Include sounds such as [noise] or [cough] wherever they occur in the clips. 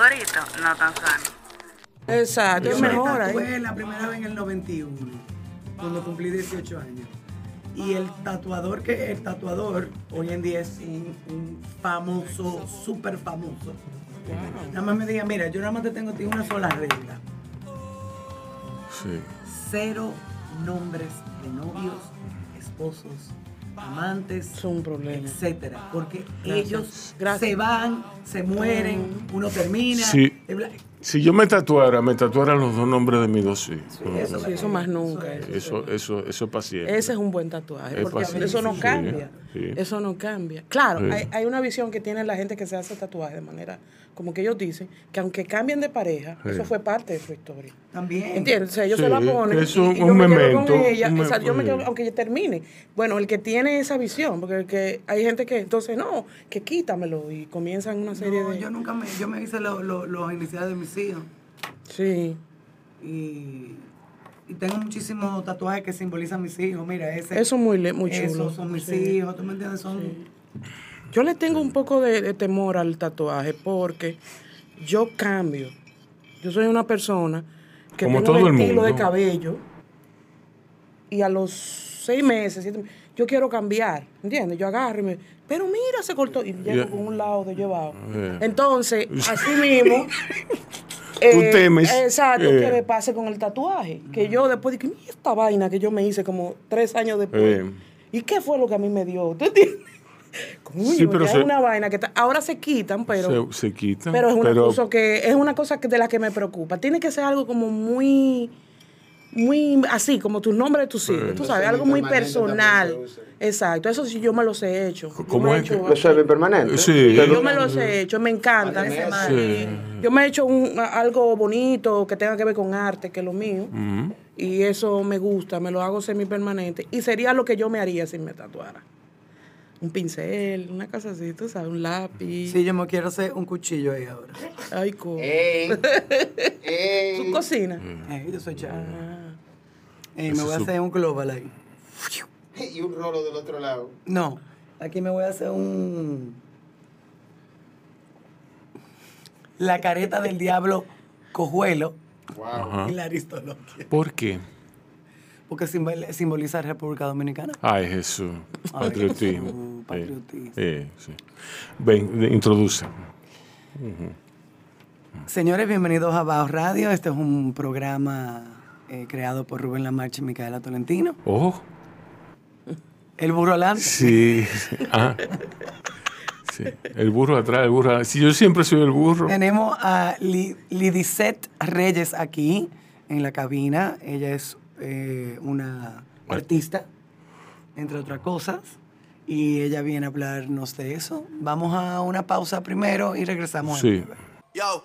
no tan sano. Exacto, Yo es me mejor ahí. tatué la primera vez en el 91, cuando cumplí 18 años. Y el tatuador que el tatuador hoy en día es un, un famoso, súper famoso. Nada más me diga, mira, yo nada más te tengo a ti una sola regla. Sí. Cero nombres de novios, esposos, amantes, Es un problema. etcétera. Porque Gracias. ellos Gracias. se van, se mueren, uno termina. Sí. Si yo me tatuara, me tatuaran los dos nombres de mis dos hijos. eso, Sí, eso más nunca. Eso, eso, eso es paciente. Ese es un buen tatuaje, Es porque fácil. eso no Sí, cambia. Sí. Eso no cambia. Claro, Sí. hay, hay una visión que tiene la gente que se hace tatuaje de manera, como que ellos dicen, que aunque cambien de pareja, Sí. eso fue parte de su historia. También. ¿Entiendes? O sea, ellos Sí, se la ponen. es y- un- yo me quedo con ella. un o sea, yo me quedo, aunque ella termine. Bueno, el que tiene esa visión, porque el que hay gente que, entonces, no, que quítamelo y comienzan una serie No, de. yo nunca me, yo me hice lo- lo- los iniciales de mis hijos. Sí. Y, y tengo muchísimos tatuajes que simbolizan mis hijos. Mira, ese. Eso es muy, le- muy chulo. Esos son mis Sí. hijos, ¿tú me entiendes? Son. Yo le tengo un poco de, de temor al tatuaje porque yo cambio. Yo soy una persona que Como tengo todo el un estilo de mundo. cabello y a los seis meses, siete meses, yo quiero cambiar, ¿entiendes? Yo agarro y me... Pero mira, se cortó y llego con un lado de llevado. Eh. Entonces, [laughs] así mismo... eh, temes, Exacto, eh. que me pase con el tatuaje. Que yo después dije, "Mira esta vaina que yo me hice como tres años después. Eh. ¿Y qué fue lo que a mí me dio? ¿Tú entiendes? [laughs] Coño, Sí, pero se- es una vaina que ahora se quitan, pero, se, se quita. pero es una pero- cosa que es una cosa que de la que me preocupa. Tiene que ser algo como muy muy así como tu nombre de tus hijos, tú sabes, algo muy personal. Exacto, eso sí yo me los he hecho. Yo ¿Cómo me he hecho- ¿Lo permanente? Sí. Yo me los he hecho, me encanta. Sí. Yo me he hecho un- algo bonito que tenga que ver con arte, que es lo mío. Ujú. Y eso me gusta, me lo hago semipermanente. Y sería lo que yo me haría si me tatuara. Un pincel, una cosa así, tú sabes, un lápiz. Sí, yo me quiero hacer un cuchillo ahí ahora. Ay, co. Ey, [laughs] ey. ¿Su cocina? Mm. Eh, yo soy chavo. Ah. Eh, me voy a hacer un global ahí. [laughs] Y un rolo del otro lado. No, aquí me voy a hacer un. La careta del diablo cojuelo Ajá. y la aristoloquia. ¿Por qué? Porque simbol- simboliza República Dominicana. Ay, Jesús. Ay, Patriotismo. Jesús, patriotismo. Sí, sí. Ven, introduce. Señores, bienvenidos a Bajo Radio. Este es un programa eh, creado por Rubén Lamarche y Micaela Tolentino. Oh, El burro adelante. sí. Ah. Sí. El burro atrás, el burro atrás. Sí, yo siempre soy el burro. Tenemos a Li- Lidicet Reyes aquí en la cabina. Ella es eh, una artista, entre otras cosas. Y ella viene a hablarnos de eso. Vamos a una pausa primero y regresamos. Sí. Yo,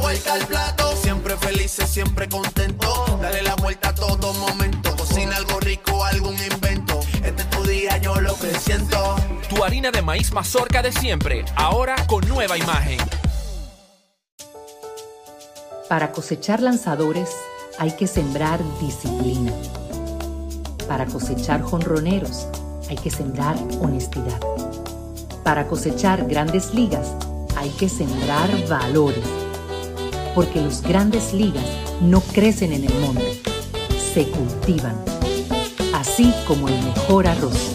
Vuelta al plato, siempre felices, siempre contento. Dale la vuelta a todo momento. Cocina algo rico, algún invento. Este es tu día, yo lo que siento. Tu harina de maíz mazorca de siempre, ahora con nueva imagen. Para cosechar lanzadores hay que sembrar disciplina. Para cosechar jonroneros hay que sembrar honestidad. Para cosechar grandes ligas hay que sembrar valores. Porque los grandes ligas no crecen en el monte, se cultivan. Así como el mejor arroz.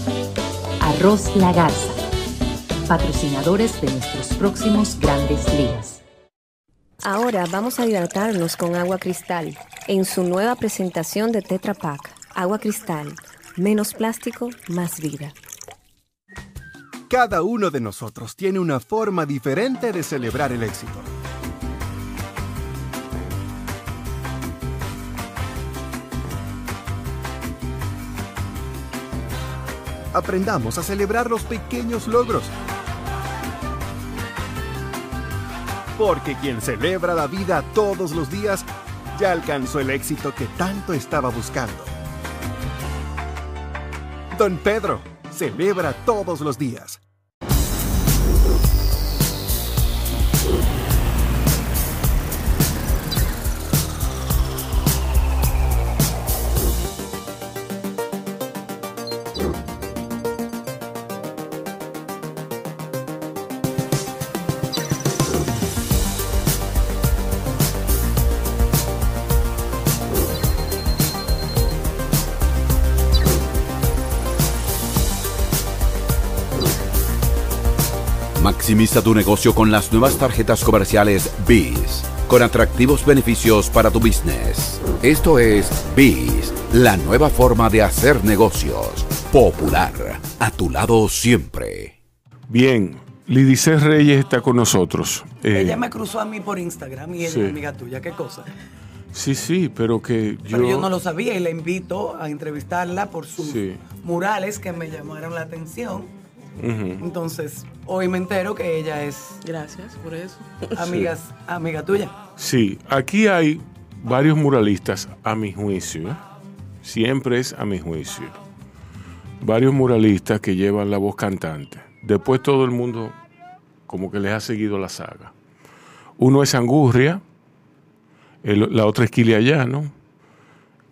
Arroz La Garza. Patrocinadores de nuestros próximos grandes ligas. Ahora vamos a hidratarnos con agua cristal en su nueva presentación de Tetra Pak. Agua cristal, menos plástico, más vida. Cada uno de nosotros tiene una forma diferente de celebrar el éxito. Aprendamos a celebrar los pequeños logros. Porque quien celebra la vida todos los días ya alcanzó el éxito que tanto estaba buscando. Don Pedro, celebra todos los días. Maximiza tu negocio con las nuevas tarjetas comerciales BIS, con atractivos beneficios para tu business. Esto es BIS, la nueva forma de hacer negocios. Popular, a tu lado siempre. Bien, Lidice Reyes está con nosotros. Eh, Ella me cruzó a mí por Instagram y ella Sí. es amiga tuya. ¿Qué cosa? Sí, sí, pero que yo... Pero yo no lo sabía y la invito a entrevistarla por sus Sí. murales que me llamaron la atención. Entonces, hoy me entero que ella es Gracias por eso. amigas, amiga tuya. Sí, aquí hay varios muralistas a mi juicio. Siempre es a mi juicio. Varios muralistas que llevan la voz cantante. Después todo el mundo como que les ha seguido la saga. Uno es Angurria, el- la otra es Quiliayano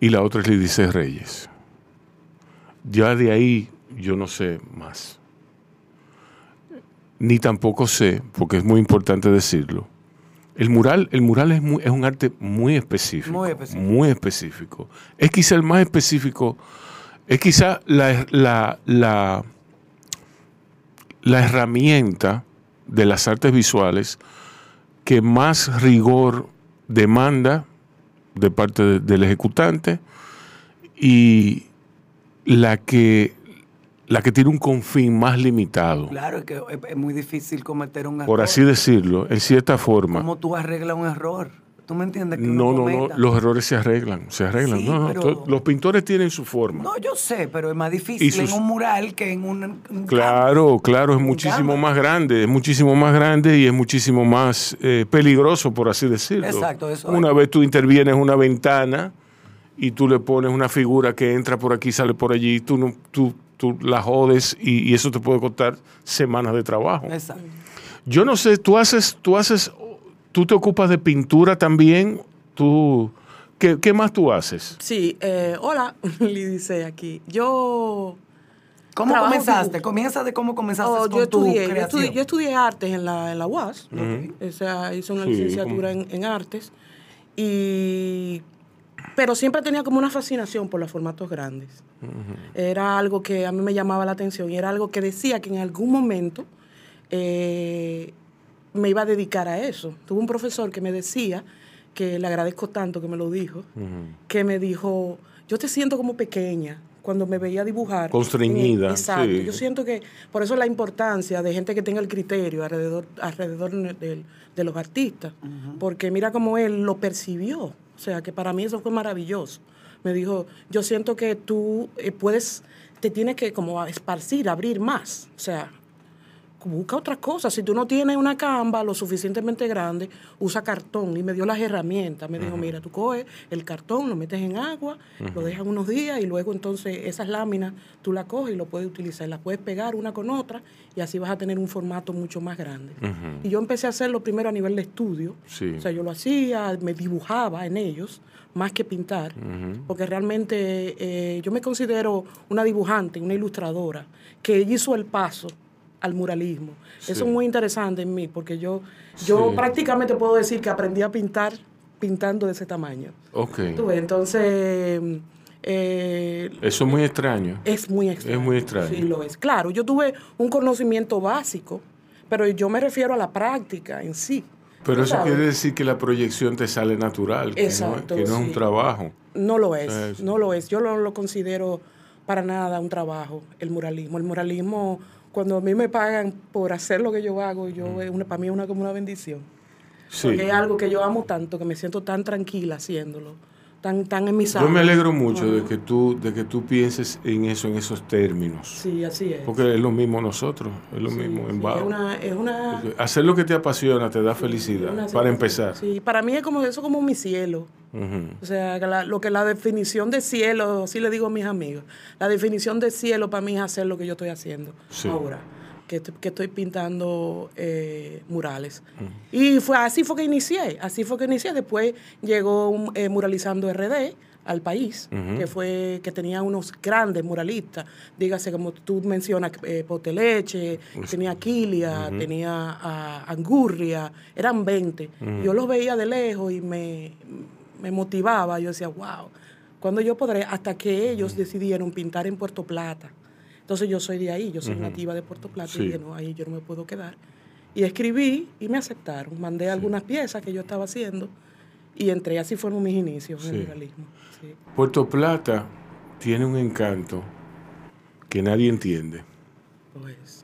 y la otra es Lidice Reyes. Ya de ahí yo no sé más. Ni tampoco sé, porque es muy importante decirlo, el mural, el mural es, muy- es un arte muy específico. Muy específico. muy específico. Es quizá el más específico, es quizá la, la, la, la herramienta de las artes visuales que más rigor demanda de parte de- del ejecutante y la que, la que tiene un confín más limitado, Claro, es que es, muy difícil cometer un error. por así decirlo, en cierta forma. ¿Cómo tú arreglas un error? ¿Tú me entiendes? Que No, no, no, los errores se arreglan, se arreglan. Sí, no, pero- los pintores tienen su forma. No, yo sé, pero es más difícil sus- en un mural que en un... un Claro, claro, es muchísimo más grande, es muchísimo más grande y es muchísimo más eh, peligroso, por así decirlo. Exacto, eso Una es. vez tú intervienes una ventana y tú le pones una figura que entra por aquí, sale por allí, tú, no, tú, tú la jodes y, y eso te puede costar semanas de trabajo. Exacto. Yo no sé, tú haces, tú haces, tú te ocupas de pintura también, tú, ¿qué, qué más tú haces? Sí, eh, hola, [laughs] Lidice aquí. Yo. ¿Cómo trabajo comenzaste? Comienza de cómo comenzaste Oh, con yo, tu estudié, yo, estudié, yo estudié artes en la, en la UAS. O sea, hice una Sí, licenciatura en, en artes. Y, pero siempre tenía como una fascinación por los formatos grandes. Era algo que a mí me llamaba la atención y era algo que decía que en algún momento eh, me iba a dedicar a eso. Tuve un profesor que me decía, que le agradezco tanto que me lo dijo, que me dijo, yo te siento como pequeña cuando me veía dibujar. Constreñida, Exacto. sí. Yo siento que por eso la importancia de gente que tenga el criterio alrededor, alrededor de, de los artistas. Porque mira cómo él lo percibió. Sea, que para mí eso fue maravilloso. Me dijo, yo siento que tú eh, puedes, te tienes que como esparcir, abrir más. O sea, busca otra cosa. Si tú no tienes una camba lo suficientemente grande, usa cartón. Y me dio las herramientas. Me dijo, mira, tú coges el cartón, lo metes en agua, lo dejas unos días y luego entonces esas láminas tú las coges y lo puedes utilizar. Las puedes pegar una con otra y así vas a tener un formato mucho más grande. Y yo empecé a hacerlo primero a nivel de estudio. Sí. O sea, yo lo hacía, me dibujaba en ellos, más que pintar, porque realmente eh, yo me considero una dibujante, una ilustradora, que hizo el paso al muralismo. Sí. Eso es muy interesante en mí, porque yo, yo Sí. prácticamente puedo decir que aprendí a pintar pintando de ese tamaño. Ok. Tú ves, entonces, eh, Eso es muy extraño. es muy extraño. Es muy extraño. Sí, lo es. Claro, yo tuve un conocimiento básico, pero yo me refiero a la práctica en sí. Pero eso sabes. quiere decir que la proyección te sale natural, que, Exacto, no, que no es un trabajo. No lo es, Eso. no lo es. Yo no lo considero para nada un trabajo, el muralismo. El muralismo, cuando a mí me pagan por hacer lo que yo hago, yo, es una, para mí es una, como una bendición. Sí. Porque es algo que yo amo tanto, que me siento tan tranquila haciéndolo, tan, tan en mi Yo me alegro mucho de que tú, de que tú pienses en eso, en esos términos. Sí, así es. Porque es lo mismo nosotros, es lo Sí, mismo en sí, es una, es una, Hacer lo que te apasiona te da felicidad, para empezar. Sí, para mí es como eso como mi cielo. O sea, la- lo que la definición de cielo, así le digo a mis amigos, la definición de cielo para mí es hacer lo que yo estoy haciendo Sí. ahora, que, est- que estoy pintando eh, murales. Y fue así fue que inicié, así fue que inicié. Después llegó eh, Muralizando RD al país, que fue que tenía unos grandes muralistas, dígase como tú mencionas, eh, Poteleche, tenía Ujú. tenía a Angurria, eran 20. Ujú. Yo los veía de lejos y me, me motivaba. Yo decía, wow, cuando yo podré? Hasta que ellos decidieron pintar en Puerto Plata. Entonces yo soy de ahí, yo soy nativa de Puerto Plata Sí. y dije, no, ahí yo no me puedo quedar. Y escribí y me aceptaron. Mandé algunas piezas que yo estaba haciendo y entré. Así fueron mis inicios en el muralismo. Sí. Puerto Plata tiene un encanto que nadie entiende. Pues,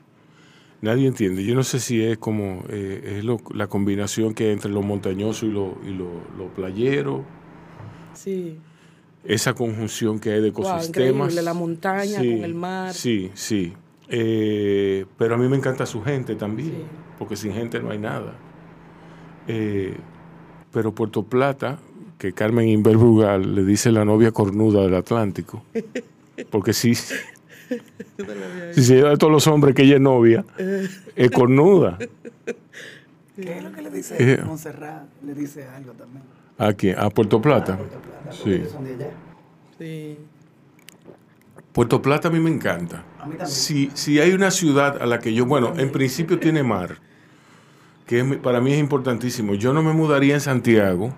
Nadie entiende. Yo no sé si es como eh, es lo- la combinación que hay entre lo montañoso y lo, y lo, lo playero, sí. esa conjunción que hay de Wow, ecosistemas. increíble, la montaña Sí, con el mar. Sí, sí. Eh, pero a mí me encanta su gente también, porque sin gente no hay nada. Eh, pero Puerto Plata, que Carmen Inver Brugal le dice la novia cornuda del Atlántico, porque sí, si se lleva a todos los hombres que ella es novia, es cornuda. ¿Qué es lo que le dice Eh. Montserrat? Le dice algo también. ¿A quién? ¿A Puerto Plata? Sí. Ellos son de allá. Sí. Puerto Plata a mí me encanta. Si, si hay una ciudad a la que yo, bueno, en principio tiene mar, que es mi- para mí es importantísimo. Yo no me mudaría en Santiago,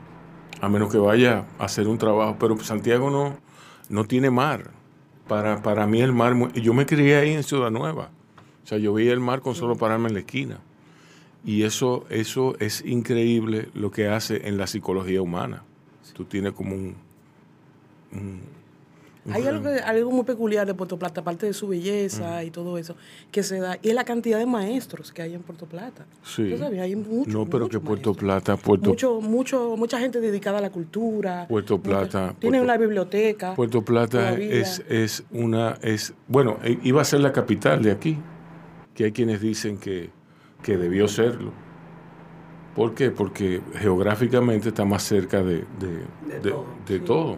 a menos que vaya a hacer un trabajo, pero Santiago no, no tiene mar. Para, para mí el mar, yo me crié ahí en Ciudad Nueva. O sea, yo veía el mar con solo pararme en la esquina. Y eso, eso es increíble lo que hace en la psicología humana. Tú tienes como un- un- Hay algo, que- algo muy peculiar de Puerto Plata, aparte de su belleza y todo eso, que se da, y es la cantidad de maestros que hay en Puerto Plata. Sí. ¿Tú sabes? Hay mucho, no, pero que Puerto Plata, Puerto, mucho, mucho, mucha gente dedicada a la cultura. Puerto Plata, Tiene Puerto- una biblioteca. Puerto Plata es, es una, es, bueno, e- iba a ser la capital de aquí, que hay quienes dicen que, que debió serlo. ¿Por qué? Porque geográficamente está más cerca de, de- de- de todo.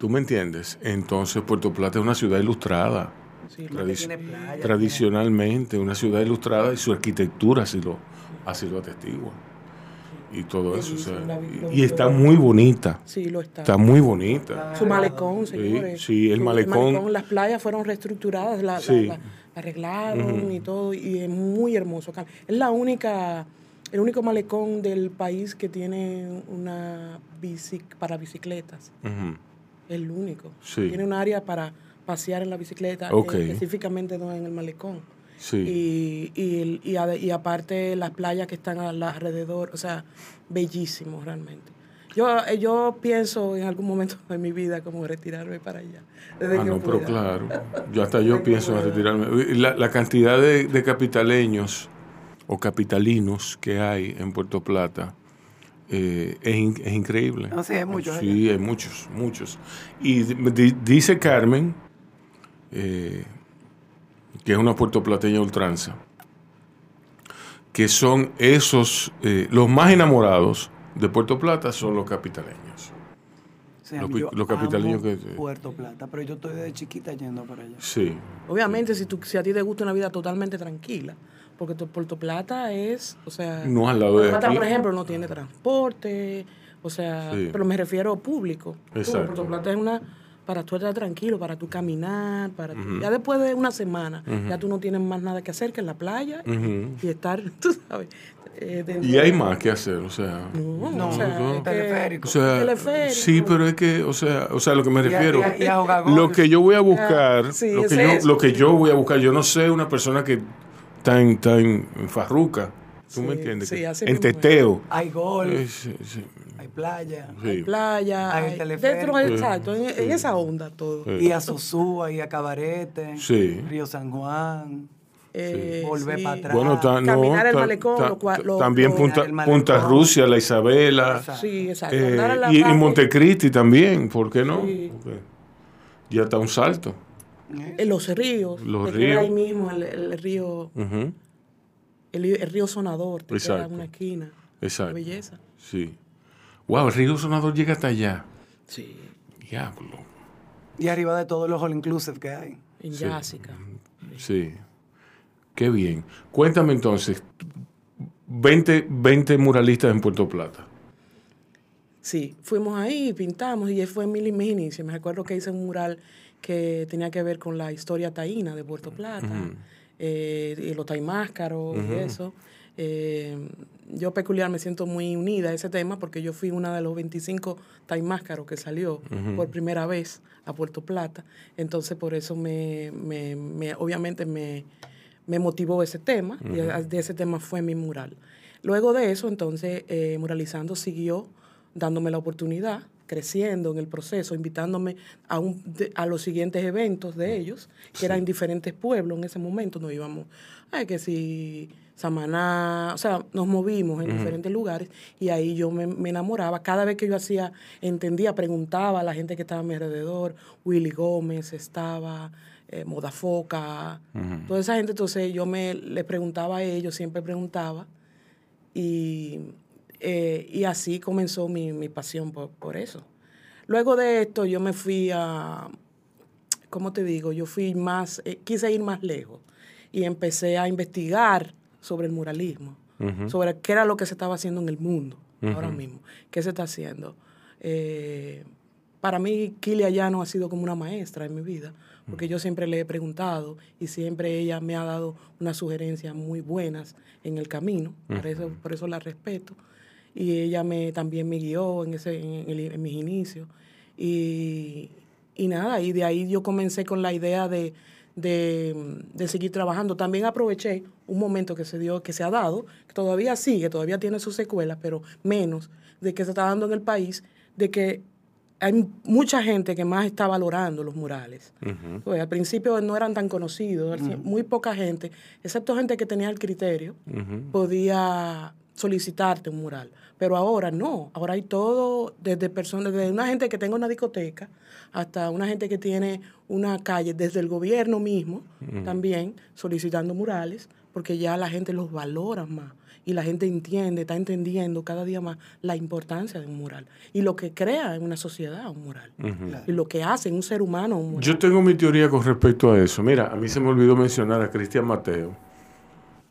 ¿Tú me entiendes? Entonces Puerto Plata es una ciudad ilustrada. Sí, playa, tradicionalmente, una ciudad ilustrada y su arquitectura así lo, así lo atestigua. Y todo eso. o sea, y, y está muy bonita. Sí, lo está. Está muy bonita. Su malecón, señores. sí, el malecón. Las playas fueron reestructuradas, la, la- Sí. la- la arreglaron y todo, y es muy hermoso. Es la única, el único malecón del país que tiene una bici para bicicletas. Ujú. El único. Sí. Tiene un área para pasear en la bicicleta, eh, Ok. específicamente no en el malecón. Sí. Y, y, y, ade- y aparte las playas que están al- alrededor, o sea, bellísimo realmente. Yo, eh, yo pienso en algún momento de mi vida como retirarme para allá. desde Ah, que no, pero claro. Yo hasta yo pienso en retirarme. La, la cantidad de, de capitaleños o capitalinos que hay en Puerto Plata eh, es, in- es increíble. No, sí, hay muchos Sí, hay muchos, muchos. Y di- di- dice Carmen, eh, que es una puertoplateña ultranza, que son esos, eh, los más enamorados de Puerto Plata son los capitaleños. O sea, Los, los capitaleños amo que... Puerto Plata, pero yo estoy desde chiquita yendo para allá. Sí. Obviamente, si, tú, si a ti te gusta una vida totalmente tranquila, porque tu- Puerto Plata es, o sea... No al lado de Puerto Plata, aquí. por ejemplo, no tiene transporte, o sea, Sí. pero me refiero público. Tú, Exacto. Puerto Plata es una para tú estar tranquilo, para tú caminar, para tú- Ujú. ya después de una semana, ya tú no tienes más nada que hacer que en la playa y estar, [laughs] tú sabes. eh, dentro Y hay de- más que hacer, o sea. No, o sea, teleférico. O sea, Teleférico. sí, pero es que, o sea, o sea, lo que me Y a- refiero, y a- y a lo que yo voy a buscar, Ah, sí, lo, que yo, lo que yo voy a buscar, yo no sé una persona que tan tan farruca, ¿tú me entiendes? sí, en teteo. Hay golf, sí, sí, hay playa, sí. playa, Hay hay- teleférico. dentro, exacto, en, en esa onda todo. Sí. y a Sosúa, y a Cabarete, Sí. Río San Juan, Eh, volver sí. para atrás. Bueno, ta- no, Caminar el ta- malecón, ta- lo cual- lo- también lo- Punta, malecón. Punta Rusia, la Isabela, Exacto. Sí, exacto. eh, y, y Montecristi también, ¿por qué no? Sí. Porque ya está un salto. En los ríos. Los queda ríos. Ahí mismo el, el río, Ujú, el, el río Sonador, te queda Exacto. en una esquina. Exacto. Qué belleza. Sí. Wow, el río sonador llega hasta allá. Sí. Diablo. Y arriba de todos los all inclusive que hay. En Sí. Jessica. Sí. Qué bien. Cuéntame entonces, 20, 20 muralistas en Puerto Plata. Sí, fuimos ahí, pintamos y fue mi, mis inicios. Me recuerdo que hice un mural que tenía que ver con la historia taína de Puerto Plata, Ujú. eh, y los taimáscaros Ujú. y eso. Eh, yo peculiar me siento muy unida a ese tema porque yo fui una de los 25 taimáscaros que salió Ujú. por primera vez a Puerto Plata. Entonces por eso me, me- me- obviamente me, me motivó ese tema y de ese tema fue mi mural. Luego de eso, entonces, eh, Muralizando siguió dándome la oportunidad, creciendo en el proceso, invitándome a, un, a los siguientes eventos de ellos, que eran en diferentes pueblos en ese momento. Nos íbamos, ay, que si Samaná, o sea, nos movimos en diferentes lugares y ahí yo me, me enamoraba. Cada vez que yo hacía, entendía, preguntaba a la gente que estaba a mi alrededor, Willy Gómez estaba, eh, Modafoca, Ujú. toda esa gente, entonces yo me le preguntaba a ellos, siempre preguntaba, y, eh, y así comenzó mi, mi pasión por, por eso. Luego de esto yo me fui a, ¿cómo te digo? Yo fui más, eh, quise ir más lejos y empecé a investigar sobre el muralismo, Ujú. sobre qué era lo que se estaba haciendo en el mundo ahora Ujú. mismo, qué se está haciendo. Eh, para mí, Kilia Llano ha sido como una maestra en mi vida, porque yo siempre le he preguntado y siempre ella me ha dado unas sugerencias muy buenas en el camino, por, eso, por eso la respeto. Y ella me, también me guió en, ese, en, mis inicios. Y, y nada, y de ahí yo comencé con la idea de, de, de seguir trabajando. También aproveché un momento que se dio, que se ha dado, que todavía sigue, todavía tiene sus secuelas, pero menos, de que se está dando en el país, de que hay mucha gente que más está valorando los murales. Pues, al principio no eran tan conocidos, muy poca gente, excepto gente que tenía el criterio, podía solicitarte un mural. Pero ahora no, ahora hay todo, desde personas, desde una gente que tenga una discoteca hasta una gente que tiene una calle, desde el gobierno mismo también solicitando murales, porque ya la gente los valora más y la gente entiende, está entendiendo cada día más la importancia de un mural y lo que crea en una sociedad un mural y lo que hace en un ser humano un mural. Yo tengo mi teoría con respecto a eso. Mira, a mí se me olvidó mencionar a Cristian Mateo.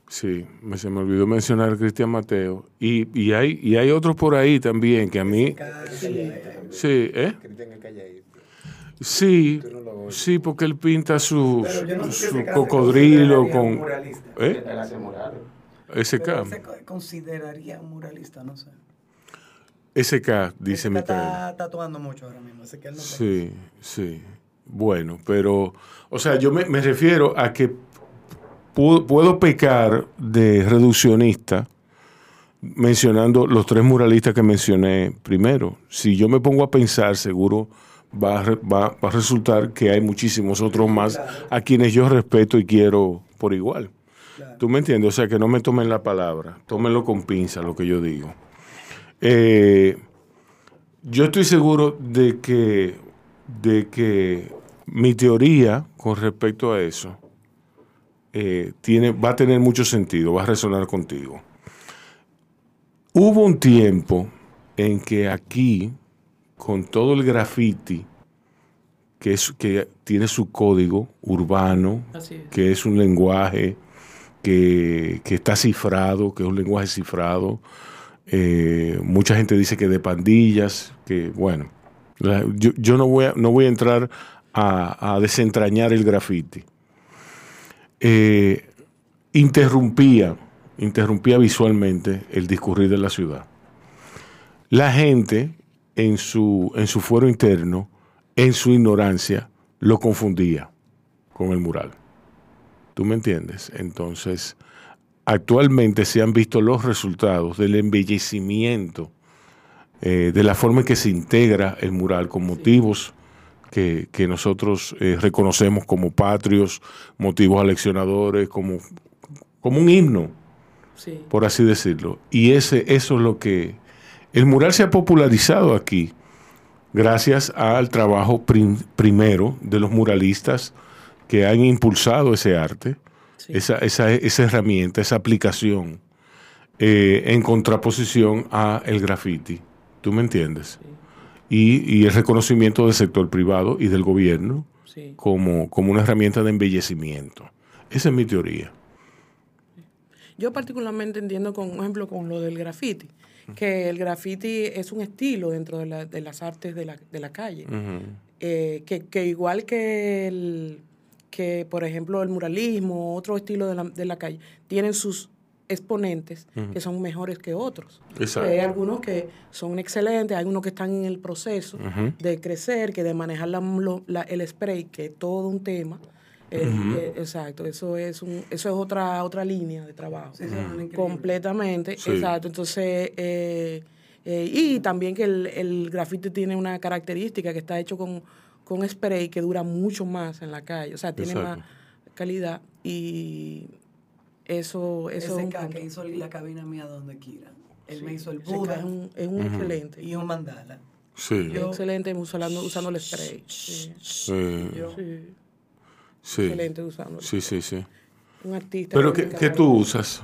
Sí, me, se me olvidó mencionar a Cristian Mateo. Y, y, hay, y hay otros por ahí también que a mí... Sí, ¿eh? Sí, sí, porque él pinta su, no sé su cocodrilo con... un muralista. ¿Eh? SK. Se co- consideraría un muralista, no sé. SK, dice Micaela. está tatuando mucho ahora mismo, así que él no Sí, sí. Bueno, pero, o sea, yo me, me refiero a que pu- puedo pecar de reduccionista mencionando los tres muralistas que mencioné primero. Si yo me pongo a pensar, seguro va va- va a resultar que hay muchísimos otros más a quienes yo respeto y quiero por igual. ¿Tú me entiendes? O sea, que no me tomen la palabra, tómenlo con pinza lo que yo digo. Eh, yo estoy seguro de que, de que mi teoría con respecto a eso eh, tiene, va a tener mucho sentido, va a resonar contigo. Hubo un tiempo en que aquí, con todo el graffiti, que, es, que tiene su código urbano, es. que es un lenguaje que, que está cifrado, que es un lenguaje cifrado, eh, mucha gente dice que de pandillas, que bueno, yo, yo no, voy a, no voy a entrar a, a desentrañar el graffiti. Eh, interrumpía, interrumpía visualmente el discurrir de la ciudad. La gente en su, en su fuero interno, en su ignorancia, lo confundía con el mural. ¿Tú me entiendes? Entonces, actualmente se han visto los resultados del embellecimiento, eh, de la forma en que se integra el mural con motivos que, que nosotros eh, reconocemos como patrios, motivos aleccionadores, como, como un himno, Sí. por así decirlo. Y ese, eso es lo que... El mural se ha popularizado aquí gracias al trabajo prim- primero de los muralistas que han impulsado ese arte, esa, esa, esa herramienta, esa aplicación, eh, en contraposición a el graffiti, ¿Tú me entiendes? Y, y el reconocimiento del sector privado y del gobierno Sí. como, como una herramienta de embellecimiento. Esa es mi teoría. Yo particularmente entiendo, con, por ejemplo, con lo del graffiti, que el graffiti es un estilo dentro de, la- de las artes de la, de la calle. Eh, que, que igual que, el, que, por ejemplo, el muralismo, otro estilo de la, de la calle, tienen sus exponentes que son mejores que otros. Exacto. Hay algunos que son excelentes, hay unos que están en el proceso de crecer, que de manejar la- lo- la- el spray, que es todo un tema. Eh, eh, exacto, eso es un, eso es otra otra línea de trabajo. Sí. Completamente, Sí. exacto. Entonces, eh, eh, y también que el, el grafite tiene una característica que está hecho con, con spray que dura mucho más en la calle. O sea, tiene Exacto. más calidad y eso, eso es un SK punto. que hizo la cabina mía donde quiera. Él Sí, me hizo el Buda es un, es un excelente. y un mandala. Sí. Es excelente usando, usando el spray. Sí. Sí. Yo- Sí. Sí. Excelente usando. Sí, sí, sí. Un artista. Pero que ¿qué, qué tú usas?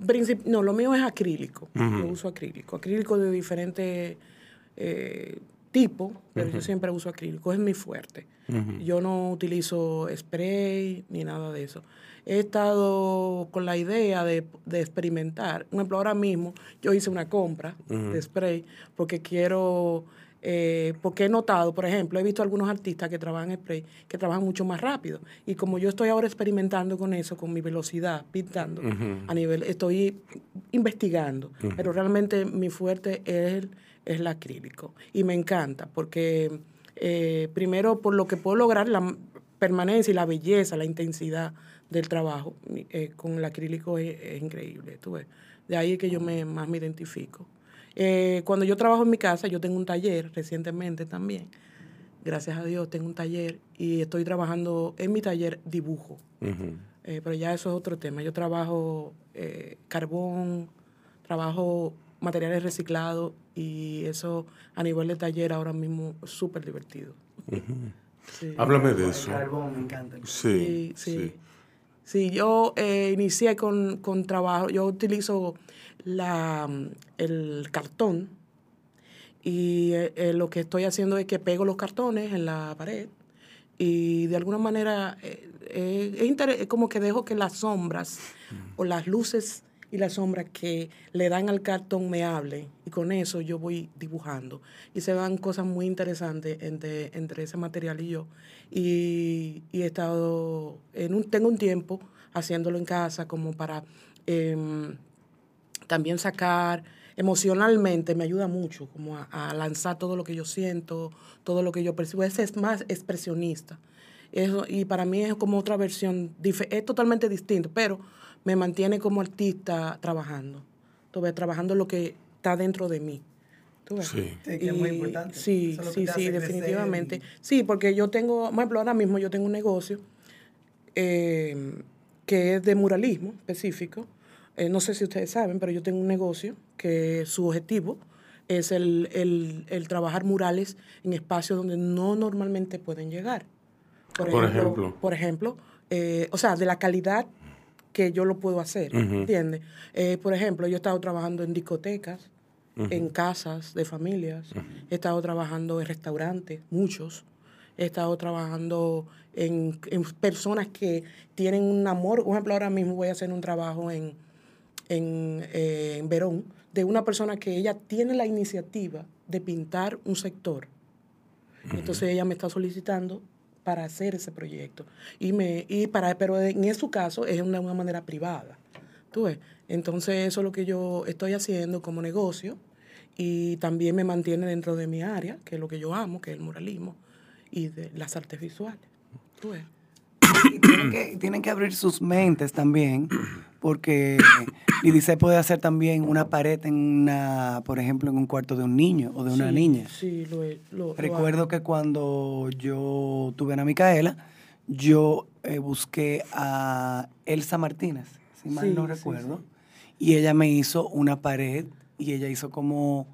Princip- no, lo mío es acrílico. Yo uso acrílico. Acrílico de diferentes eh, tipos, pero yo siempre uso acrílico. Es mi fuerte. Yo no utilizo spray ni nada de eso. He estado con la idea de, de experimentar. Por ejemplo, ahora mismo yo hice una compra de spray porque quiero, eh, porque he notado, por ejemplo, he visto algunos artistas que trabajan spray que trabajan mucho más rápido. Y como yo estoy ahora experimentando con eso, con mi velocidad, pintando, a nivel, estoy investigando, pero realmente mi fuerte es el, es el acrílico. Y me encanta porque, eh, primero, por lo que puedo lograr, la permanencia y la belleza, la intensidad del trabajo eh, con el acrílico es, es increíble. tú ves. De ahí es que yo me, más me identifico. Eh, cuando yo trabajo en mi casa, yo tengo un taller recientemente también. Gracias a Dios tengo un taller y estoy trabajando en mi taller dibujo. Eh, pero ya eso es otro tema. Yo trabajo eh, carbón, trabajo materiales reciclados y eso a nivel de taller ahora mismo es súper divertido. Sí. Háblame de El eso. carbón me encanta. Sí, Sí, sí. sí. Sí, yo eh, inicié con, con trabajo, yo utilizo la, el cartón y eh, eh, lo que estoy haciendo es que pego los cartones en la pared y de alguna manera eh, eh, es como que dejo que las sombras o las luces y las sombras que le dan al cartón me hablen y con eso yo voy dibujando y se van cosas muy interesantes entre, entre ese material y yo y, y he estado en un tengo un tiempo haciéndolo en casa como para em, también sacar emocionalmente me ayuda mucho como a, a lanzar todo lo que yo siento, todo lo que yo percibo. Ese es más expresionista. Eso, y para mí es como otra versión, es totalmente distinto, pero me mantiene como artista trabajando. Tú ves, trabajando lo que está dentro de mí. ¿Tú ves? Sí. Sí, que es muy importante. Sí, es sí, sí, definitivamente. y- Sí, porque yo tengo, por ejemplo, ahora mismo yo tengo un negocio eh, que es de muralismo específico. Eh, no sé si ustedes saben, pero yo tengo un negocio que su objetivo es el, el- el trabajar murales en espacios donde no normalmente pueden llegar. Por ejemplo. Por ejemplo, eh, o sea, de la calidad que yo lo puedo hacer, Ujú. ¿entiendes? Eh, por ejemplo, yo he estado trabajando en discotecas, Ujú. en casas de familias, he estado trabajando en restaurantes, muchos, he estado trabajando en, en personas que tienen un amor, por ejemplo, ahora mismo voy a hacer un trabajo en, en, eh, en Verón, de una persona que ella tiene la iniciativa de pintar un sector. Entonces ella me está solicitando para hacer ese proyecto. Y me, y para, pero en su caso es una, una manera privada. ¿Tú ves? Entonces eso es lo que yo estoy haciendo como negocio y también me mantiene dentro de mi área, que es lo que yo amo, que es el muralismo y de las artes visuales. ¿Tú ves? [coughs] Y tienen que abrir sus mentes también, porque Lidice puede hacer también una pared en una, por ejemplo, en un cuarto de un niño o de una Sí, niña. Sí, lo, he- lo- Recuerdo que cuando yo tuve a Micaela, yo eh, busqué a Elsa Martínez, si mal Sí, no sí, recuerdo, y ella me hizo una pared y ella hizo como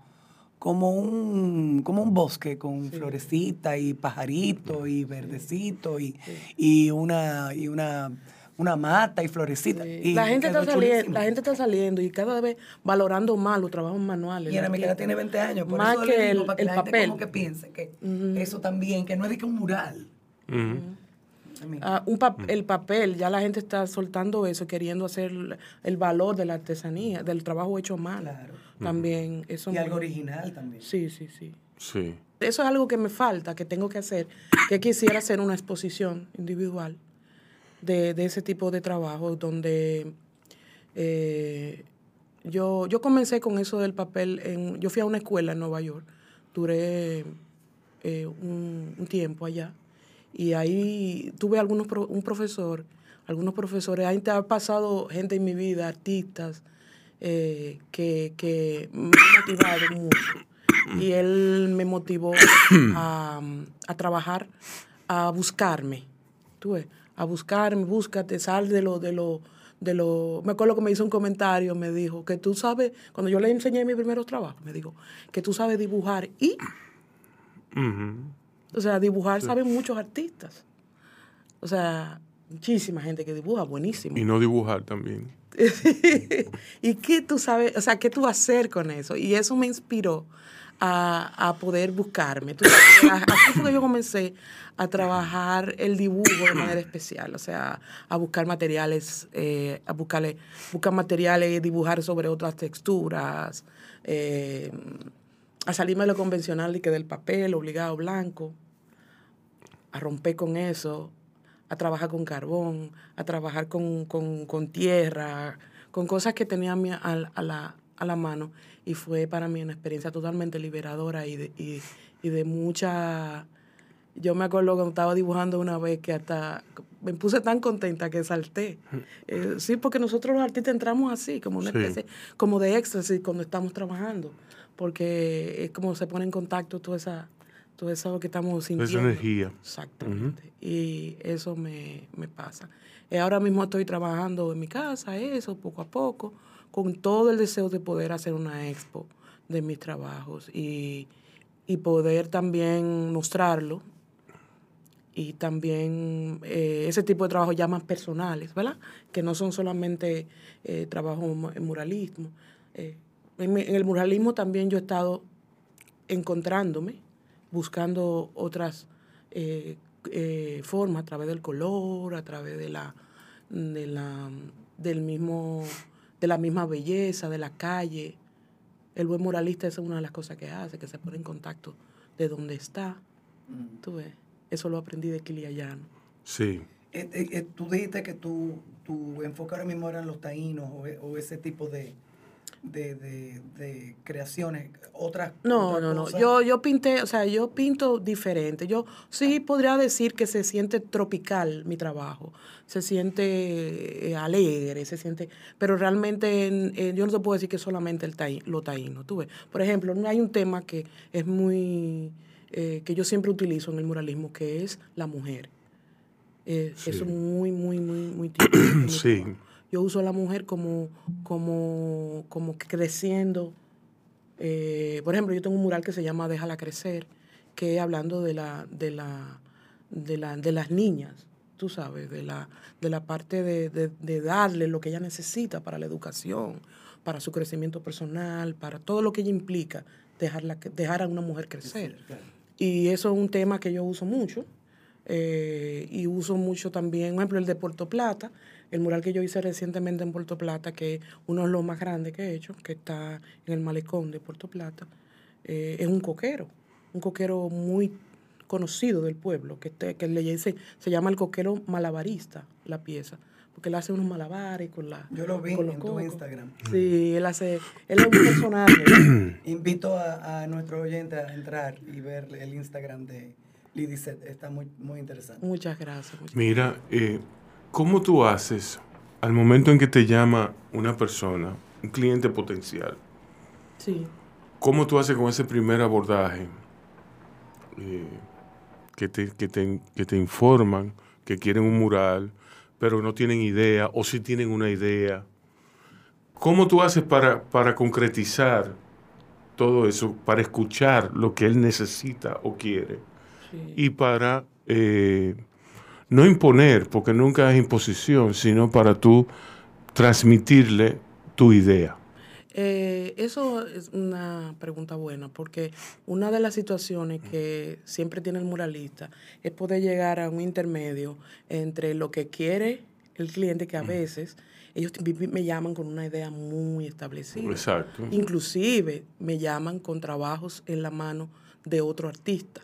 como un como un bosque con florecita y pajarito y verdecito y, y una y una una mata y florecita. Y la gente está saliendo, la gente está saliendo y cada vez valorando más los trabajos manuales. Y Ana la Miquela artista. tiene 20 años, por más eso le que digo, el, para que el la gente papel. como que piense que eso también, que no es de que un mural. Ah, un pap- el papel, ya la gente está soltando eso, queriendo hacer el- valor de la artesanía, del trabajo hecho mal. También eso Y algo original también. Sí, sí, sí. Sí. Eso es algo que me falta, que tengo que hacer, que quisiera hacer una exposición individual de, de ese tipo de trabajo, donde eh, yo, yo comencé con eso del papel, en, yo fui a una escuela en Nueva York, duré eh, un, tiempo allá, y ahí tuve algunos un profesor, algunos profesores, ahí te ha pasado gente en mi vida, artistas, eh, que, que me han motivado mucho. Y él me motivó a, a trabajar, a buscarme. A buscarme, búscate, sal de lo, de lo, de lo. Me acuerdo que me hizo un comentario, me dijo que tú sabes, cuando yo le enseñé mis primeros trabajos, me dijo que tú sabes dibujar y, o sea, dibujar Sí. saben muchos artistas. O sea, muchísima gente que dibuja, buenísimo. Y no dibujar también. [laughs] ¿Y qué tú sabes, o sea, qué tú vas a hacer con eso? Y eso me inspiró a, a poder buscarme. Así fue que yo comencé a trabajar el dibujo de manera especial, o sea, a buscar materiales, eh, a buscarle, buscar materiales, dibujar sobre otras texturas, eh, a salirme de lo convencional y que del papel obligado blanco, a romper con eso, a trabajar con carbón, a trabajar con, con- con tierra, con cosas que tenía a, mi- a- a la, a la mano. Y fue para mí una experiencia totalmente liberadora y de, y, y de mucha... Yo me acuerdo cuando estaba dibujando una vez que hasta me puse tan contenta que salté. Eh, sí, porque nosotros los artistas entramos así, como una Sí. especie, como de éxtasis cuando estamos trabajando, porque es como se pone en contacto toda esa, todo eso que estamos sintiendo. Esa energía. Exactamente. Y eso me, me pasa. Eh, ahora mismo estoy trabajando en mi casa, eso, poco a poco, con todo el deseo de poder hacer una expo de mis trabajos y, y poder también mostrarlo. Y también eh, ese tipo de trabajos ya más personales, ¿verdad? Que no son solamente eh, trabajos mu- en muralismo. Eh, en, en el muralismo también yo he estado encontrándome, buscando otras eh, eh, formas a través del color, a través de la, de la, del mismo, de la misma belleza, de la calle. El buen muralista esa es una de las cosas que hace, que se pone en contacto de donde está. Tú ves, eso lo aprendí de Kiliayano. Sí. Eh, eh, eh, tú dijiste que tu, tu enfoque ahora mismo eran los taínos o, e- o ese tipo de, de, de- de creaciones. Otras No, no, no. Yo, yo pinté, o sea, yo pinto diferente. Yo sí podría decir que se siente tropical mi trabajo. Se siente eh, alegre, se siente. Pero realmente en- eh, yo no te puedo decir que solamente el taí, lo taíno. Tú ves. Por ejemplo, no hay un tema que es muy. eh, que yo siempre utilizo en el muralismo, que es la mujer. Eh, Sí. Eso es muy, muy, muy, muy típico. Sí. Yo uso a la mujer como, como, como creciendo. Eh, por ejemplo, yo tengo un mural que se llama Déjala crecer, que es hablando de la, de la, de la, de las niñas, tú sabes, de la, de la parte de, de- de darle lo que ella necesita para la educación, para su crecimiento personal, para todo lo que ella implica, dejarla, dejar a una mujer crecer. Y eso es un tema que yo uso mucho. eh, y uso mucho también, por ejemplo, el de Puerto Plata, el mural que yo hice recientemente en Puerto Plata, que es uno de los más grandes que he hecho, que está en el malecón de Puerto Plata, eh, es un coquero, un coquero muy conocido del pueblo, que, este- que le dice, se llama el coquero malabarista, la pieza, porque él hace unos malabares con la... Yo lo vi con los en tu. Instagram. Sí, él hace, él es un personaje. [coughs] Invito a, a nuestro oyente a entrar y ver el Instagram de Lidicet. Está muy, muy interesante. Muchas gracias. muchas Mira, eh, ¿cómo tú haces al momento en que te llama una persona, un cliente potencial? Sí. ¿Cómo tú haces con ese primer abordaje? Eh, que, te, que, te, que te informan que quieren un mural, pero no tienen idea, o si tienen una idea. ¿Cómo tú haces para, para concretizar todo eso, para escuchar lo que él necesita o quiere? Sí. Y para eh, no imponer, porque nunca es imposición, sino para tú transmitirle tu idea. Eh, eso es una pregunta buena, porque una de las situaciones que siempre tiene el muralista es poder llegar a un intermedio entre lo que quiere el cliente, que a veces ellos me- me llaman con una idea muy establecida. Exacto. Inclusive me llaman con trabajos en la mano de otro artista.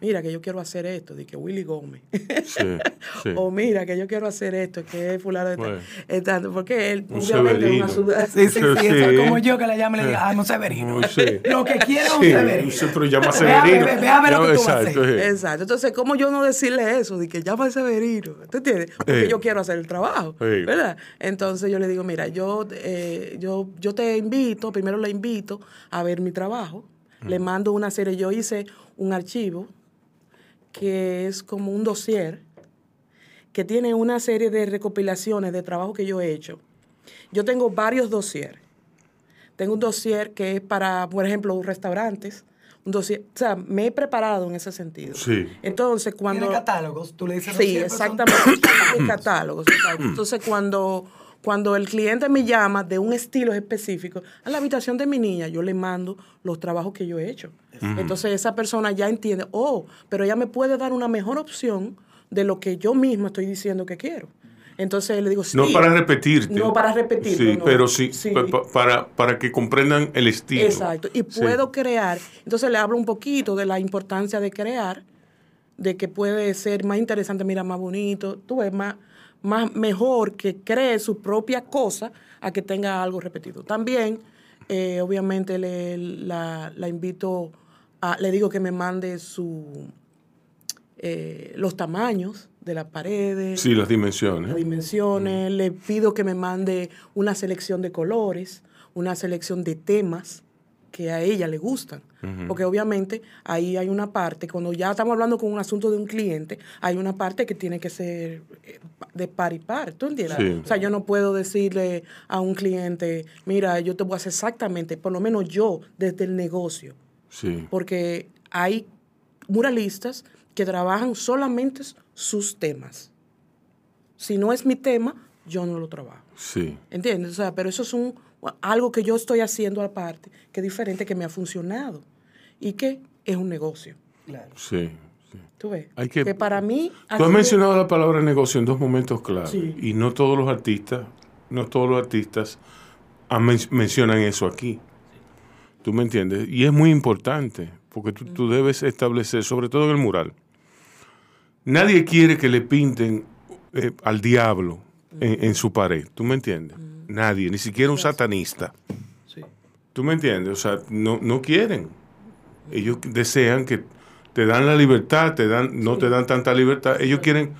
Mira, que yo quiero hacer esto, de que Willy Gómez. Sí, sí. [laughs] O mira, que yo quiero hacer esto, que es fulano de. Bueno. Eh, tanto, porque él, Un obviamente, es una Severino. Sí, sí, sí, eso Sí. es como yo que la llame y le diga, ah, no Severino. [laughs] Lo que quiero es un Severino. pero llama Ve Severino. ve- ve a ver lo que tú vas a hacer. exacto. Exacto. Entonces, ¿cómo yo no decirle eso? De que llama a Severino. ¿Tú entiendes? Porque yo quiero hacer el trabajo. ¿Verdad? Entonces yo le digo, mira, yo, eh, yo, yo te invito, primero le invito a ver mi trabajo. Le mando una serie. Yo hice un archivo que es como un dossier que tiene una serie de recopilaciones de trabajo que yo he hecho. Yo tengo varios dossiers. Tengo un dossier que es para, por ejemplo, restaurantes. Un dossier, o sea, me he preparado en ese sentido. Sí. Entonces, cuando... Tiene catálogos, tú le dices Sí, son- exactamente. [coughs] Catálogos. exacto. [coughs] Entonces, cuando, cuando el cliente me llama de un estilo específico, a la habitación de mi niña, yo le mando los trabajos que yo he hecho. Entonces, esa persona ya entiende, oh, pero ella me puede dar una mejor opción de lo que yo mismo estoy diciendo que quiero. Entonces, le digo, sí. No para repetirte. No para repetirlo, Sí, no. pero sí, Sí. pa- pa- para, para que comprendan el estilo. Exacto. Y Sí. puedo crear. Entonces le hablo un poquito de la importancia de crear, de que puede ser más interesante, mira, más bonito, tú ves, más, más mejor que cree su propia cosa a que tenga algo repetido. También, eh, obviamente, le, la, la invito, a, le digo que me mande su eh, los tamaños de las paredes Sí, las dimensiones. las dimensiones, le pido que me mande una selección de colores, una selección de temas que a ella le gustan. Porque obviamente ahí hay una parte, cuando ya estamos hablando con un asunto de un cliente, hay una parte que tiene que ser eh, de par y par, ¿tú entiendes? Sí. O sea, yo no puedo decirle a un cliente, mira, yo te voy a hacer exactamente, por lo menos yo, desde el negocio, Sí. porque hay muralistas que trabajan solamente sus temas. Si no es mi tema, yo no lo trabajo. Sí. ¿Entiendes? O sea, pero eso es un, algo que yo estoy haciendo aparte, que es diferente, que me ha funcionado y que es un negocio. Sí. ¿Tú ves? Hay que- para mí... Tú has mencionado la palabra negocio en dos momentos claros. Sí. Y no todos los artistas, no todos los artistas han men- mencionan eso aquí. ¿Tú me entiendes? Y es muy importante, porque tú, tú debes establecer, sobre todo en el mural. Nadie quiere que le pinten eh, al diablo en, en su pared. ¿Tú me entiendes? Nadie, ni siquiera un satanista. Sí. ¿Tú me entiendes? O sea, no, no quieren. Ellos desean que te dan la libertad, te dan, no te dan tanta libertad. Ellos quieren,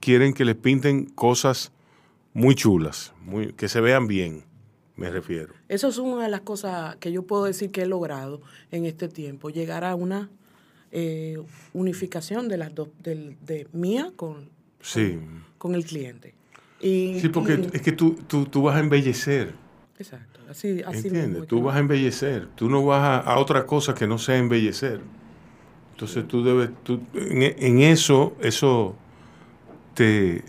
quieren que les pinten cosas muy chulas, muy, que se vean bien, me refiero. Eso es una de las cosas que yo puedo decir que he logrado en este tiempo, llegar a una eh, unificación de las dos, del- de, mía con, Sí. con el cliente. Y, Sí, porque y- es que tú, tú, tú vas a embellecer, exacto, así, así ¿entiendes? es Tú vas a embellecer, tú no vas a, a otra cosa que no sea embellecer. Entonces tú debes, tú- en, en eso, eso te,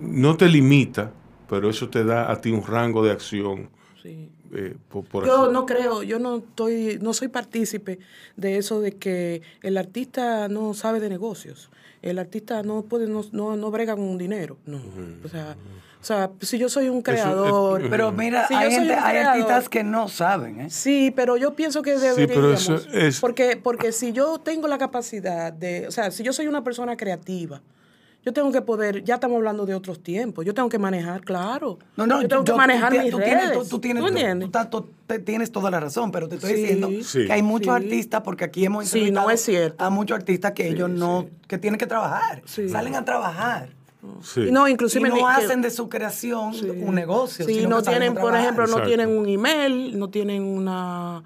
no te limita, pero eso te da a ti un rango de acción. sí. eh, por, por Yo así- no creo, yo no estoy, no soy partícipe de eso de que el artista no sabe de negocios. El artista no puede, no, no, no brega con dinero. No. O sea, o sea, si yo soy un creador. Pero mira, si hay, gente- hay artistas que no saben, ¿eh? Sí, pero yo pienso que pero deberíamos. eso es- Porque, porque si yo tengo la capacidad de, o sea, si yo soy una persona creativa, yo tengo que poder, ya estamos hablando de otros tiempos, yo tengo que manejar, claro. No, no, yo tengo que manejar tú, mis tú redes. tienes, tú, tú tienes, ¿Tú tú- entiendes? tú estás to- te- tienes toda la razón, pero te estoy Sí. diciendo Sí. que hay muchos Sí. artistas, porque aquí hemos Sí, no entrevistado es cierto. a muchos artistas que ellos no, que tienen que trabajar, Sí. salen a trabajar. sí. Y No, inclusive y no que- hacen de su creación un negocio. Sí, sino no tienen, por ejemplo, no tienen un email, no tienen una,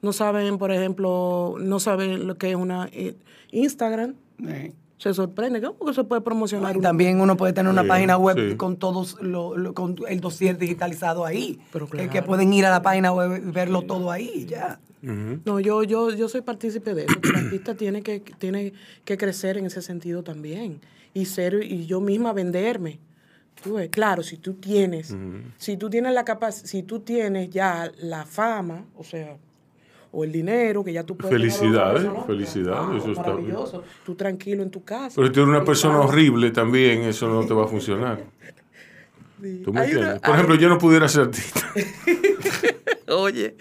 no saben, por ejemplo, no saben lo que es una eh, Instagram. Sí. Se sorprende, ¿cómo que se puede promocionar? Y un- también uno puede tener una Sí, página web sí. con todos lo, lo- con el dossier digitalizado ahí. Pero que, claro. que pueden ir a la página web y verlo todo ahí, ya. No, yo, yo, yo soy partícipe de eso. que El artista tiene que, tiene que crecer en ese sentido también. Y ser, y yo misma venderme. Tú ves, Claro, si tú tienes, si tú tienes la capacidad, si tú tienes ya la fama, o sea, o el dinero que ya tú puedes. Felicidades, felicidades, eso está bien. maravilloso. Tú tranquilo en tu casa. Pero si tú eres una persona claro, horrible también, eso no te va a funcionar. [laughs] sí. ¿Tú me una-? Por ejemplo, yo no pudiera ser artista. [laughs] Oye,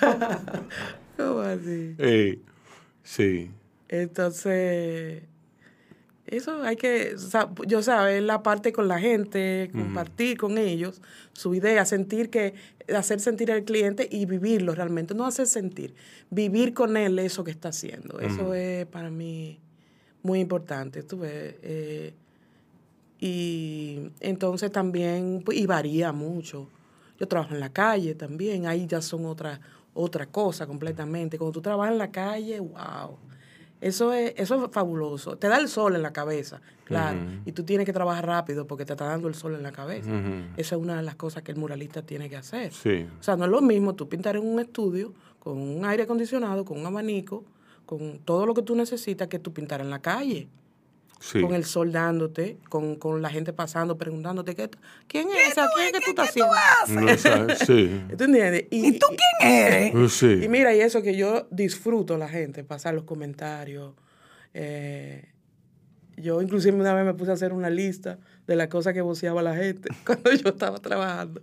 [laughs] ¿cómo así? Eh, sí. Entonces, eso hay que, yo saber la parte con la gente, compartir con ellos su idea, sentir que, hacer sentir al cliente y vivirlo realmente, no hacer sentir, vivir con él eso que está haciendo. Eso es para mí muy importante. Tú ves, eh, y entonces también, pues, y varía mucho. Yo trabajo en la calle también, ahí ya son otra, otra cosa completamente. Cuando tú trabajas en la calle, wow. Eso es, eso es fabuloso. Te da el sol en la cabeza, claro. Y tú tienes que trabajar rápido porque te está dando el sol en la cabeza. Esa es una de las cosas que el muralista tiene que hacer. Sí. O sea, no es lo mismo tú pintar en un estudio con un aire acondicionado, con un abanico, con todo lo que tú necesitas que tú pintar en la calle Sí. con el sol dándote, con, con la gente pasando, preguntándote, ¿qué, ¿quién es esa? ¿Quién es que tú estás haciendo? No sabes, sí. [laughs] ¿Tú entiendes? ¿Y tú quién eres? Sí. Y mira, y eso que yo disfruto la gente, pasar los comentarios. eh, yo inclusive una vez me puse a hacer una lista de las cosas que voceaba la gente [laughs] cuando yo estaba trabajando,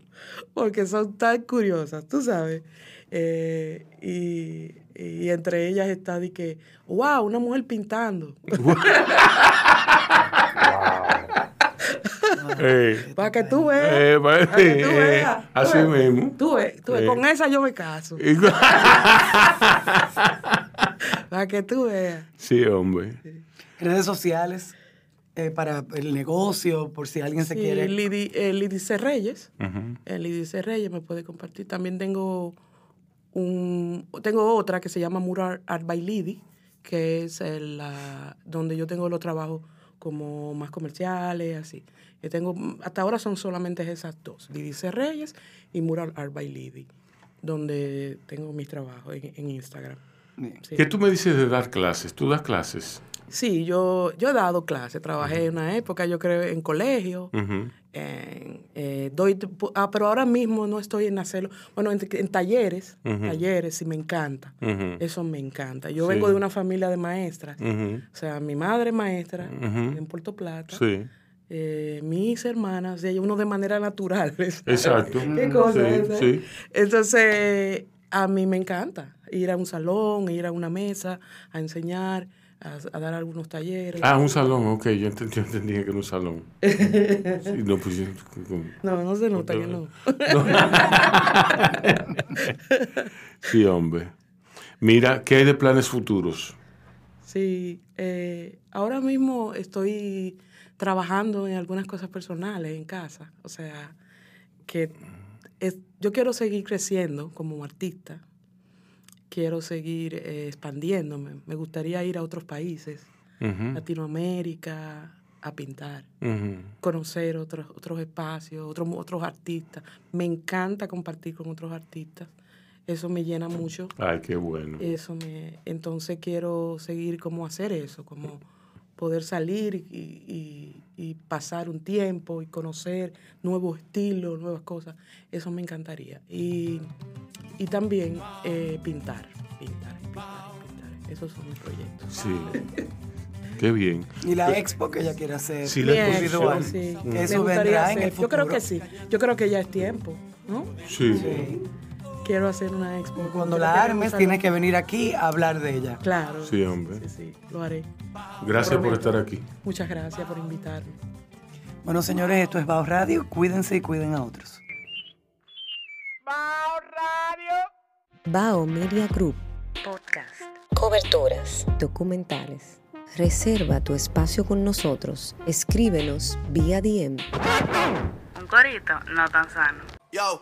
porque son tan curiosas, tú sabes. Eh, y, y entre ellas está de que, wow, una mujer pintando. [laughs] [laughs] Eh, Para que tú veas. eh, pa- para que tú eh, veas. Tú así ves, mismo. Tú ves, tú ves, Eh. con esa yo me caso. [laughs] Para que tú veas. sí, hombre. Redes sociales eh, para el negocio, por si alguien se Sí, quiere. Lidi, Lidice Reyes. Ujú. El Lidice Reyes me puede compartir. También tengo un tengo otra que se llama Mural Art by Lidi, que es el, la- donde yo tengo los trabajos como más comerciales, así. Yo tengo, hasta ahora son solamente esas dos, Lidice Reyes y Mural Art by Lidi, donde tengo mis trabajos en, en Instagram. Sí. ¿Qué tú me dices de dar clases? ¿Tú das clases? Sí, yo, yo he dado clases, trabajé en una época, yo creo, en colegio, eh, doy, ah, pero ahora mismo no estoy en hacerlo, bueno, en, en talleres, Ujú. talleres, sí me encanta, eso me encanta. Yo Sí. vengo de una familia de maestras, o sea, mi madre es maestra en Puerto Plata, Sí. eh, mis hermanas, y uno de manera natural. [laughs] Exacto. Qué cosa Sí. Entonces, a mí me encanta ir a un salón, ir a una mesa, a enseñar, a, a dar algunos talleres. Ah, un salón, ok, yo entendí, yo entendía que era un salón. [laughs] Sí, no, pues, yo- No, no se nota que no. [laughs] sí, hombre. Mira, ¿qué hay de planes futuros? Sí, eh, ahora mismo estoy trabajando en algunas cosas personales en casa. O sea, que es- yo quiero seguir creciendo como artista. Quiero seguir eh, expandiéndome. Me gustaría ir a otros países, Latinoamérica, a pintar. conocer otros otros espacios, otros otros artistas. Me encanta compartir con otros artistas. Eso me llena mucho. Ay, qué bueno. Eso me entonces quiero seguir como hacer eso, como poder salir y, y- y pasar un tiempo y conocer nuevos estilos, nuevas cosas. Eso me encantaría. Y, y también eh, pintar, pintar, pintar, pintar. Esos son mis proyectos. Sí. Qué bien. Y la expo que ella quiere hacer. Sí, la Bien, individual. sí. Eso gustaría vendrá en hacer. el futuro. Yo creo que sí. Yo creo que ya es tiempo, ¿no? Sí. Sí. Quiero hacer una expo. Cuando la armes, tienes que venir aquí a hablar de ella. Claro. Sí, hombre. Sí, sí, lo haré. Gracias por estar aquí. Muchas gracias por invitarme. Bueno, señores, esto es Bao Radio. Cuídense y cuiden a otros. Bao Media Group. Podcast. Coberturas. Documentales. Reserva tu espacio con nosotros. Escríbenos vía DM. Un corito no tan sano. Yo,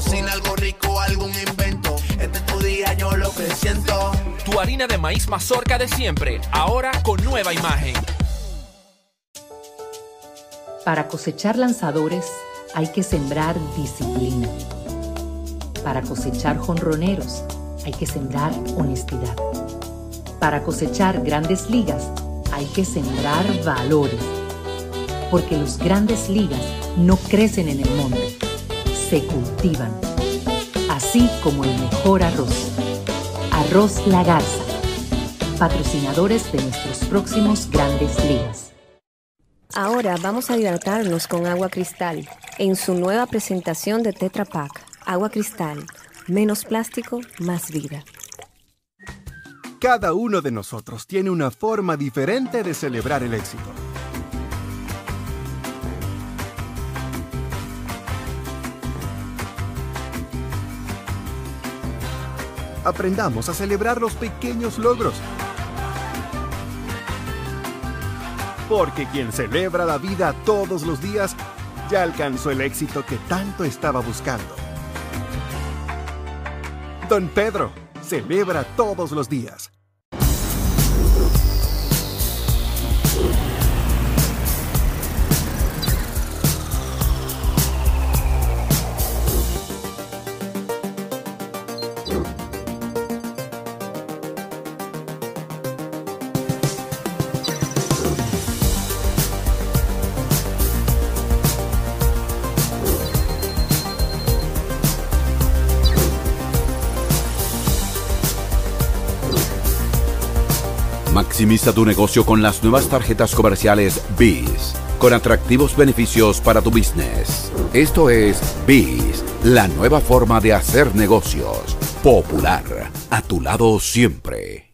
Cocina algo rico, algún invento. Este es tu día, yo lo que siento. Tu harina de maíz mazorca de siempre, ahora con nueva imagen. Para cosechar lanzadores hay que sembrar disciplina. Para cosechar jonroneros hay que sembrar honestidad. Para cosechar grandes ligas hay que sembrar valores. Porque los grandes ligas no crecen en el monte, se cultivan. Así como el mejor arroz. Arroz La Garza. Patrocinadores de nuestros próximos grandes ligas. Ahora vamos a hidratarnos con agua cristal en su nueva presentación de Tetra Pak. Agua cristal, menos plástico, más vida. Cada uno de nosotros tiene una forma diferente de celebrar el éxito. Aprendamos a celebrar los pequeños logros. Porque quien celebra la vida todos los días ya alcanzó el éxito que tanto estaba buscando. Don Pedro celebra todos los días. Maximiza tu negocio con las nuevas tarjetas comerciales BIS, con atractivos beneficios para tu business. Esto es BIS, la nueva forma de hacer negocios. Popular, a tu lado siempre.